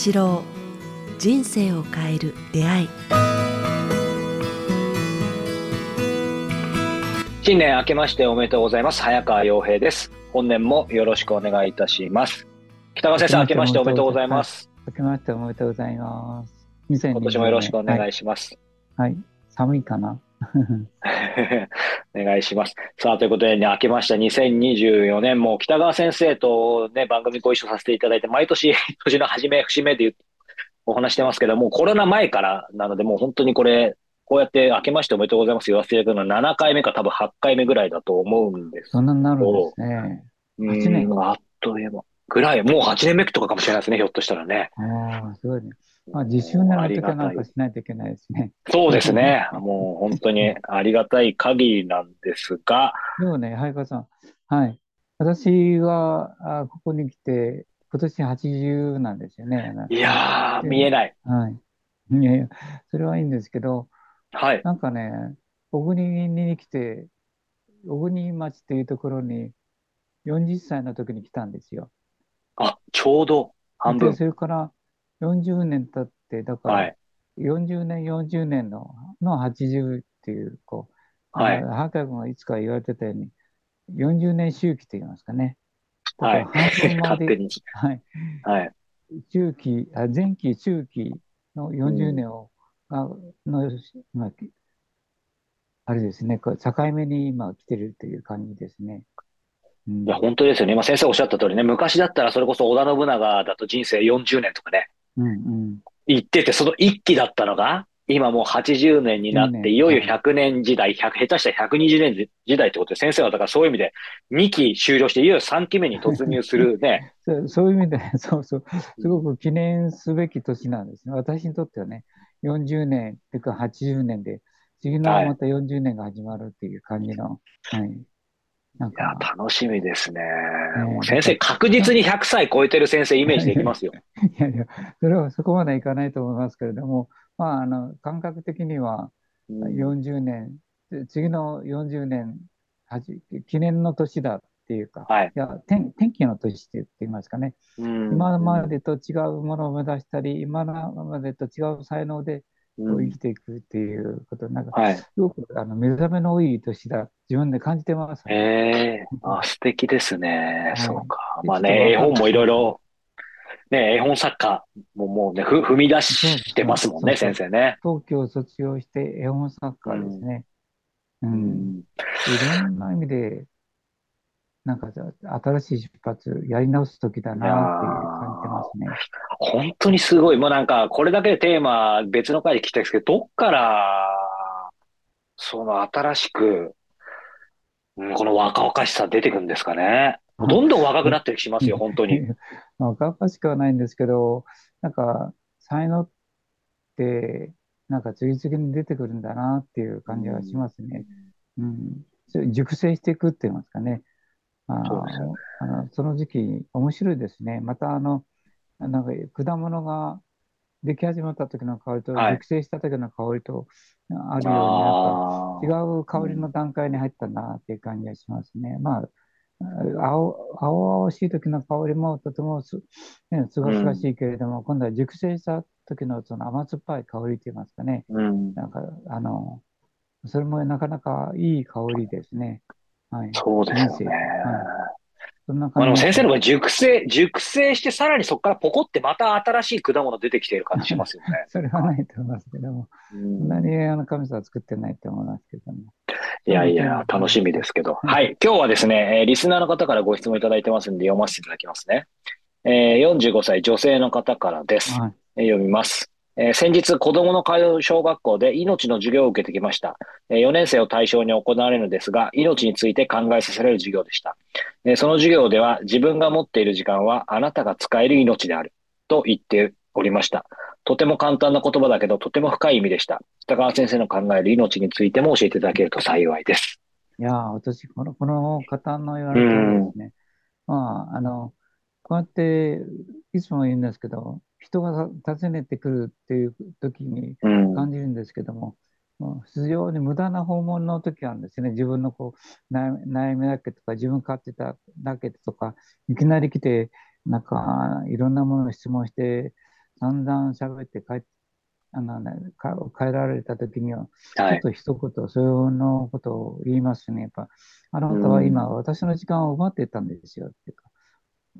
一郎人生を変える出会い。新年明けましておめでとうございます。早川洋平です。本年もよろしくお願いいたします。北川先生明けましておめでとうございます。明けましておめでとうございます。今年もよろしくお願いします、はい、はい、寒いかな？お願いします。さあ、ということで、ね、明けました2024年も北川先生とね、番組ご一緒させていただいて、毎年、年の初め、節目でお話してますけども、コロナ前からなので、もう本当にこれ、こうやって明けましておめでとうございます言わせていただくのは7回目か多分8回目ぐらいだと思うんですそんなになるんですね。8年あっという間。ぐらい、もう8年目とかかもしれないですね、ひょっとしたらね。ああ、すごいね。まあ、自習なの時はなんかしないといけないですね。そうですね。もう本当にありがたい限りなんですが。でもね、早川さん。はい。私は、あここに来て、今年80なんですよね。いやー、見えない。はい。いやいや、それはいいんですけど、はい。なんかね、小国に来て、小国町っていうところに40歳の時に来たんですよ。あ、ちょうど半分。それから40年経って、だから、40年、40年のの80っていう、こう、はい。ハーカー君がいつか言われてたように、40年周期と言いますかね。はい。半分まで、はい。はい。中期、あ前期、中期の40年を、うん、の、まあ、あれですね、境目に今来てるという感じですね。いや、本当ですよね。今先生おっしゃった通りね、昔だったらそれこそ織田信長だと人生40年とかね、うんうん、言ってて、その一期だったのが、今もう80年になって、いよいよ100年時代、100、下手したら120年時代ってことで、先生はだからそういう意味で2期終了して、いよいよ3期目に突入する ね。そうそういう意味で、そうそう、すごく記念すべき年なんですね。私にとってはね、40年、というか80年で、次のまた40年が始まるっていう感じの、はい、はいなんか。いや、楽しみですね。もう先生、確実に100歳超えてる先生イメージできますよ。いやいや、それはそこまでいかないと思いますけれども、まあ、あの、感覚的には40年、うん、次の40年、記念の年だっていうか、はい、いや天天気の年って言いますかね、うん、今までと違うものを目指したり、今までと違う才能で生きていくっていうこと、なんか、はい、すごくあの目覚めの多い年だ、自分で感じてます、ね。ええー、あ、素敵ですね。はい、そうか。まあね、絵本もいろいろ、ね、絵本作家ももうね、ふ踏み出してますもんね、先生ね。東京を卒業して絵本作家ですね。うん。うん、いろんな意味で、なんか新しい出発、やり直す時だなっていう感じてますね。本当にすごい。もうなんか、これだけでテーマ別の回で聞きたいですけど、どっから、その新しく、この若々しさ出てくるんですかね。どんどん若くなってきますよ、本当に。若々しくはないんですけど、なんか、才能って、なんか次々に出てくるんだなっていう感じはしますね。うん、熟成していくって言いますかね。ああのその時期、面白いですね。また、あの、なんか果物が出来始まった時の香りと、はい、熟成した時の香りとあるように、なんか違う香りの段階に入ったなっていう感じがしますね。まあ、青青々しい時の香りもとてもす、ね、すがすがしいけれども、うん、今度は熟成した時のその甘酸っぱい香りといいますかね、うん、なんかあのそれもなかなかいい香りですね。はい、そうですね。はいそんな感じ。まあ、先生の場合、熟成、熟成して、さらにそこからポコってまた新しい果物出てきている感じしますよね。それはないと思いますけども。そんなにあの神様は作ってないと思いますけども。いやいや、楽しみですけど。はい。今日はですね、リスナーの方からご質問いただいてますんで、読ませていただきますね。えー、45歳女性の方からです。はい、読みます。えー、先日、子供の通う小学校で命の授業を受けてきました。えー、4年生を対象に行われるのですが、命について考えさせられる授業でした。えー、その授業では、自分が持っている時間はあなたが使える命であると言っておりました。とても簡単な言葉だけど、とても深い意味でした。北川先生の考える命についても教えていただけると幸いです。いや私、この、この方の言われるですね、まあ、あの、こうやって、いつも言うんですけど、人が訪ねてくるっていう時に感じるんですけども、うん、非常に無駄な訪問の時なんですね。自分のこう悩みだけとか、自分飼ってただけとか、いきなり来て、なんかいろんなものを質問して、散々喋って帰あの、ね、帰られた時には、ちょっと一言、そのことを言いますね。やっぱ、あなたは今、私の時間を奪ってたんですよ。っていうか、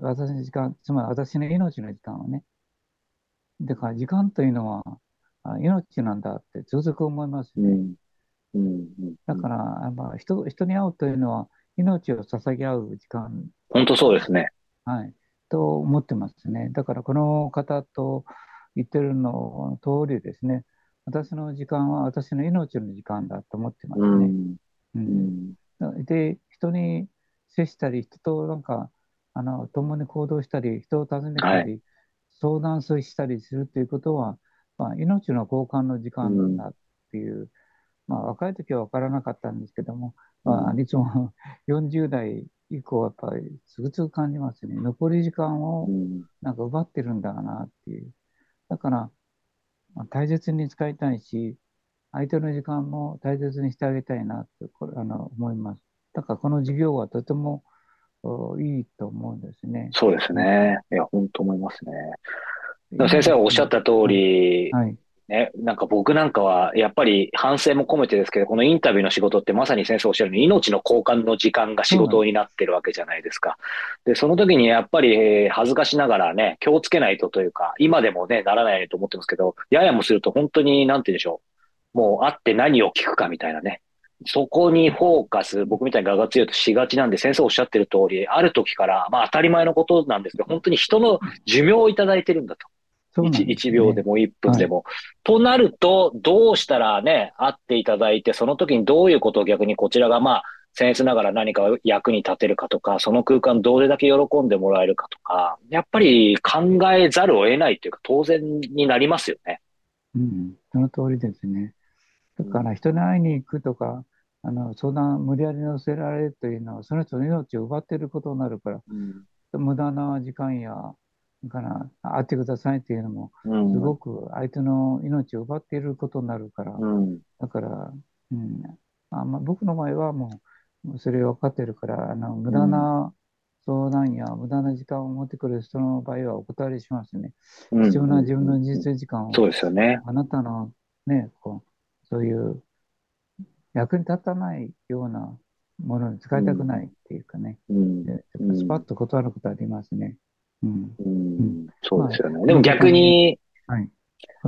私の時間、つまり私の命の時間をね。だから、時間というのは、命なんだってつくづく思いますね。うん、だから、やっぱ人人に会うというのは、命を捧げ合う時間。本当そうですね。はい。と思ってますね。だから、この方と言ってるの通りですね。私の時間は私の命の時間だと思ってますね。うん、うん、で、人に接したり、人となんか、あの共に行動したり、人を訪ねたり、はい、相談したりするということは、まあ、命の交換の時間なんだっていう、うん、まあ、若い時は分からなかったんですけども、まあ、いつも40代以降、やっぱりつぐつぐ感じますね。残り時間をなんか奪ってるんだなっていう。だから、まあ、大切に使いたいし、相手の時間も大切にしてあげたいなってこれあの思います。だからこの授業はとてもいいと思うんですね。そうですね。いや、本当思いますね。先生がおっしゃった通り、はい、ね、なんか僕なんかは、やっぱり反省も込めてですけど、このインタビューの仕事ってまさに先生おっしゃるように、命の交換の時間が仕事になってるわけじゃないですか。で、その時にやっぱり、えー、恥ずかしながらね、気をつけないとというか、今でもね、ならないと思ってますけど、ややもすると本当に、なんて言うんでしょう。もう会って何を聞くかみたいなね。そこにフォーカス、僕みたいに我が強いとしがちなんで、先生おっしゃってる通り、ある時から、まあ当たり前のことなんですけど、本当に人の寿命をいただいてるんだと。1, 1秒でも1分でも。はい、となると、どうしたらね、会っていただいて、その時にどういうことを逆にこちらがまあ、僭越ながら何か役に立てるかとか、その空間どれだけ喜んでもらえるかとか、やっぱり考えざるを得ないというか、当然になりますよね。うん、その通りですね。だから人に会いに行くとか、あの相談無理やり乗せられるというのは、その人の命を奪っていることになるから、うん、無駄な時間やから会ってくださいっていうのも、すごく相手の命を奪っていることになるから、うん、だから、うん。あまあ、僕の場合はもうそれ分かってるからあの無駄な相談や無駄な時間を持ってくる人の場合はお断りしますね。必要な自分の人生時間を、そうですよね。あなたのね、こうそういう役に立たないようなものに使いたくないっていうかね、うん、スパッと断ることありますね。うん、そうですよね。でも逆に、はい、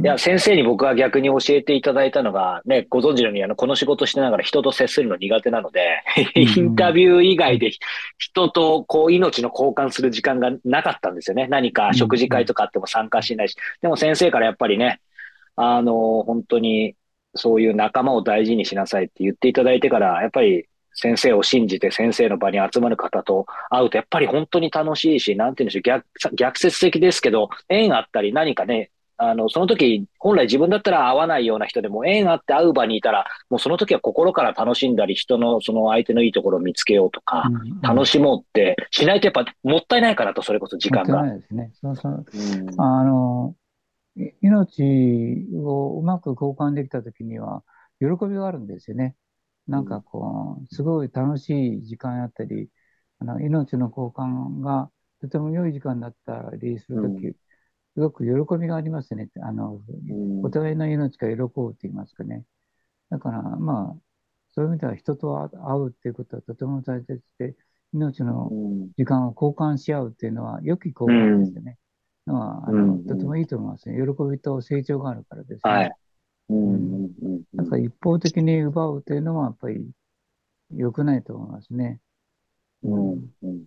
いや、先生に僕は逆に教えていただいたのが、ね、ご存知のように、あの、この仕事してながら人と接するの苦手なので、インタビュー以外で人とこう命の交換する時間がなかったんですよね。何か食事会とかあっても参加しないし。でも先生からやっぱりね、あの、本当にそういう仲間を大事にしなさいって言っていただいてから、やっぱり先生を信じて先生の場に集まる方と会うと、やっぱり本当に楽しいし、なんて言うんでしょう、逆逆説的ですけど、縁あったり何かね、あの、その時、本来自分だったら会わないような人でも、縁あって会う場にいたら、もうその時は心から楽しんだり、人のその相手のいいところを見つけようとか、うんうん、楽しもうってしないとやっぱもったいないからと、それこそ時間が。もったいないですね。そうそう。うん、あの、命をうまく交換できた時には、喜びがあるんですよね。なんかこう、すごい楽しい時間やったり、あの命の交換がとても良い時間だったりするとき、うん、すごく喜びがありますね。あの、うん、お互いの命が喜ぶって言いますかね。だから、まあ、そういう意味では人と会うっていうことはとても大切で、命の時間を交換し合うっていうのは良き交換ですよね。うん、のはあのとてもいいと思いますね。喜びと成長があるからですね。はいうん。なんか一方的に奪うというのはやっぱり良くないと思いますね。うん。うん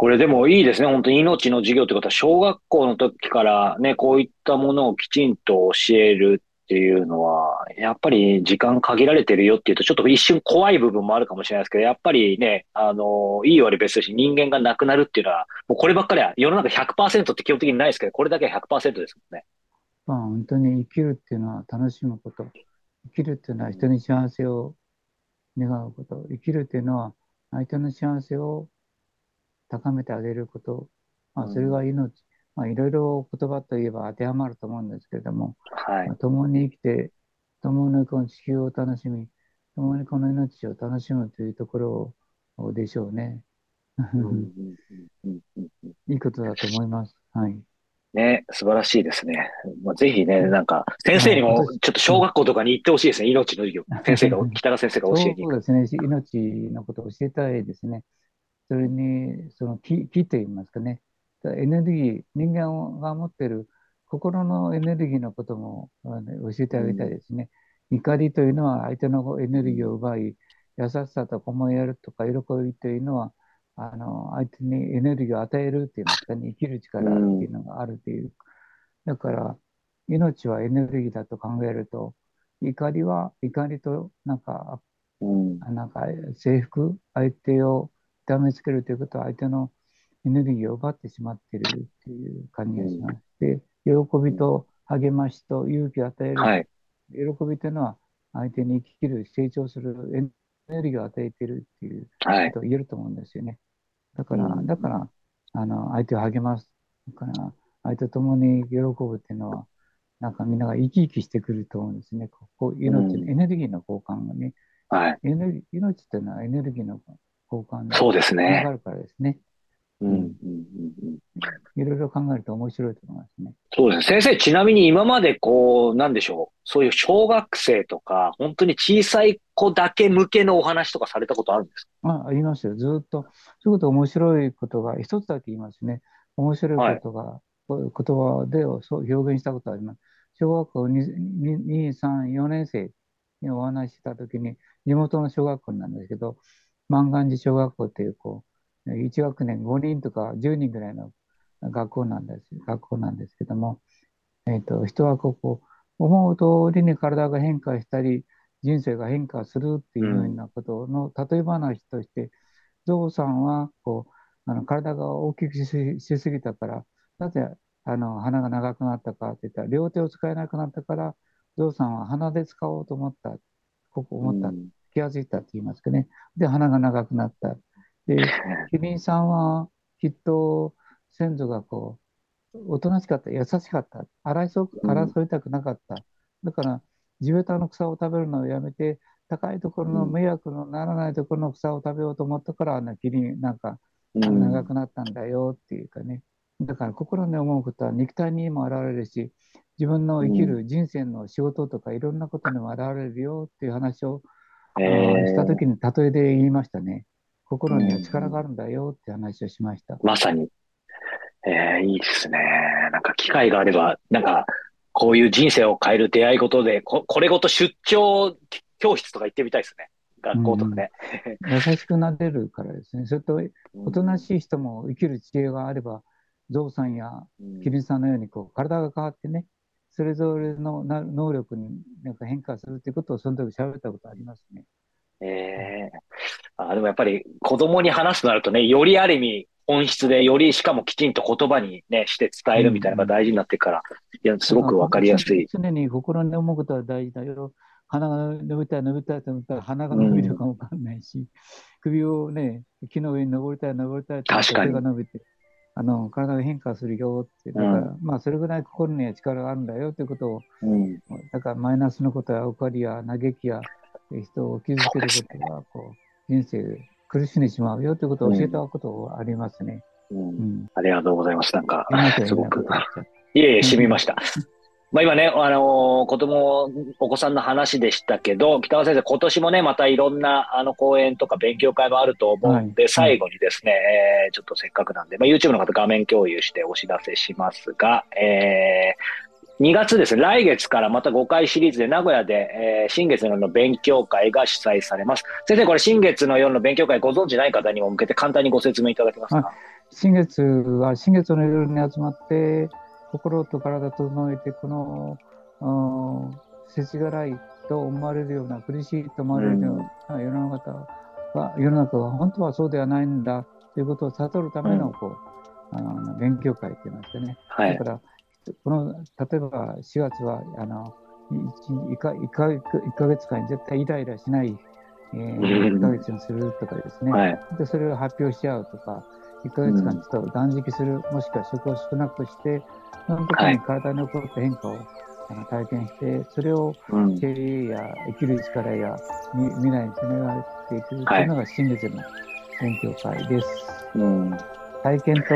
これでもいいですね。本当に命の授業ってことは、小学校の時からね、こういったものをきちんと教えるっていうのは、やっぱり時間限られてるよっていうと、ちょっと一瞬怖い部分もあるかもしれないですけど、やっぱりね、あの、いい悪い別だし、人間がなくなるっていうのは、もうこればっかりは、世の中100%って基本的にないですけど、これだけは100%ですもんね。まあ、本当に生きるっていうのは楽しむこと。生きるっていうのは人に幸せを願うこと。生きるっていうのは相手の幸せを高めてあげること。まあ、それが命。まあ、いろいろ言葉といえば当てはまると思うんですけれども、はいまあ、共に生きて、共にこの地球を楽しみ、共にこの命を楽しむというところでしょうね。いいことだと思います。はい。ね、素晴らしいですね。まあ、ぜひね、なんか、先生にも、ちょっと小学校とかに行ってほしいですね、命の授業。先生が、北川先生が教えにそうですね、命のことを教えたいですね。それに、その木、木と言いますかね、エネルギー、人間が持っている心のエネルギーのことも教えてあげたいですね。うん、怒りというのは相手のエネルギーを奪い、優しさとか思いやるとか喜びというのはあの相手にエネルギーを与えるっていうんですかね、生きる力っていうのがあるという。だから、命はエネルギーだと考えると、怒りは怒りとなんか、うん、なんか征服、相手を痛めつけるということは相手のエネルギーを奪ってしまっているっていう感じがします。で、喜びと励ましと勇気を与える、はい、喜びというのは相手に生きる、成長するエネルギーを与えているっていうことを言えると思うんですよね。だから、だから、あの、相手を励ます。だから、相手と共に喜ぶっていうのは、なんかみんなが生き生きしてくると思うんですね。こう命のエネルギーの交換がね。はい。エネル命っていうのはエネルギーの交換がそうですね。がるからですね。うん。うん。いろいろ考えると面白いと思いますね。そうですね。先生、ちなみに今までこう、なんでしょう。そういう小学生とか、本当に小さい子だけ向けのお話とかされたことあるんですか？あありますよ。ずっと。そういうこと面白いことが、一つだけ言いますね。面白いことが、はい、言葉でそう表現したことあります。小学校 2, 2、3、4年生にお話ししたときに、地元の小学校なんですけど、万願寺小学校っていう、こう、1学年5人とか10人ぐらいの学校なんです、学校なんですけども、えっ、ー、と、人はここ、思う通りに体が変化したり、人生が変化するっていうようなことの例え話として、ゾウさんはこうあの体が大きくしすぎたから、なぜあの鼻が長くなったかって言ったら、両手を使えなくなったから、ゾウさんは鼻で使おうと思った、ここ思った、気が付いたって言いますかね。で、鼻が長くなった。で、キリンさんはきっと先祖がこう、おとなしかった、優しかった、争いたくなかった。だから、地べたの草を食べるのをやめて、高いところの迷惑のならないところの草を食べようと思ったから、あのキリンなんか長くなったんだよっていうかね。だから心に思うことは肉体にも現れるし、自分の生きる人生の仕事とかいろんなことにも現れるよっていう話を、えー、した時に例えで言いましたね。心には力があるんだよって話をしました。まさに。えー、いいですね。なんか機会があれば、なんかこういう人生を変える出会い事で、ここれごと出張教室とか行ってみたいですね。学校とかね。優しくなれるからですね。それと、おとなしい人も生きる知恵があれば、ゾウさんやキリンさんのようにこう体が変わってね、それぞれの能力になんか変化するということをその時喋ったことありますね。ええー、あでもやっぱり子供に話すとなるとね、よりある意味本質で、よりしかもきちんと言葉にね、して伝えるみたいなのが大事になってから、いや、すごくわかりやすい。常に心に思うことは大事だよ。鼻が伸びたい、伸びたいと思ったら鼻が伸びるかもわかんないし、うん、首をね、木の上に登りたい、登りたいと手が伸びて、あの体が変化するよって、だから、うん、まあ、それぐらい心には力があるんだよということを、うん、だからマイナスのことや怒りや嘆きや人を傷つけることは、こう、人生苦しんでしまうよということを教えたことがありますね。うん。うん、ありがとうございます。なんか、すごく。いえいえ、染みました。まあ今ね、あのー、子供、お子さんの話でしたけど、北川先生、今年もね、またいろんな、あの、講演とか勉強会もあると思うんで、はい、最後にですね、えー、ちょっとせっかくなんで、まあ、YouTube の方画面共有してお知らせしますが、えー、2月ですね、来月からまた5回シリーズで名古屋で、えー、新月の夜の勉強会が主催されます。先生、これ新月の夜の勉強会ご存知ない方にも向けて簡単にご説明いただけますか？新月は新月の夜に集まって、心と体整えて、この、世知辛いと思われるような、苦しいと思われるような世の中は、世の中は本当はそうではないんだということを悟るための、こう、あの勉強会って言いましてね。はい、だから、この、例えば4月は、あの、1, 1, か 1, か1ヶ月間絶対イライラしない、えー、1ヶ月にするとかですね、はい、でそれを発表し合うとか、1ヶ月間ちょっと断食する、もしくは食を少なくして、その時に体に起こった変化を、あの体験して、それを経営や生きる力や未来につながっていくというのが真実の勉強会です。うん、体験と、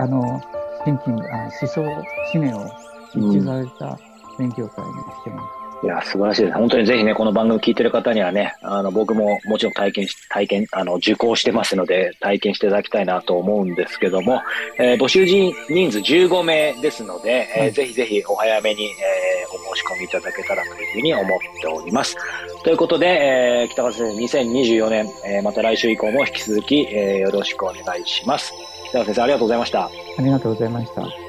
あのシンキング、あ思想、思念を一致された勉強会にしてます。いや、素晴らしいです。本当にぜひね、この番組聞いてる方にはね、あの、僕ももちろん体験し、体験、あの、受講してますので、体験していただきたいなと思うんですけども、えー、募集人人数15名ですので、えー、ぜひぜひお早めに、えー、お申し込みいただけたらというふうに思っております。ということで、えー、北川先生、2024年、えー、また来週以降も引き続き、えー、よろしくお願いします。北川先生、ありがとうございました。ありがとうございました。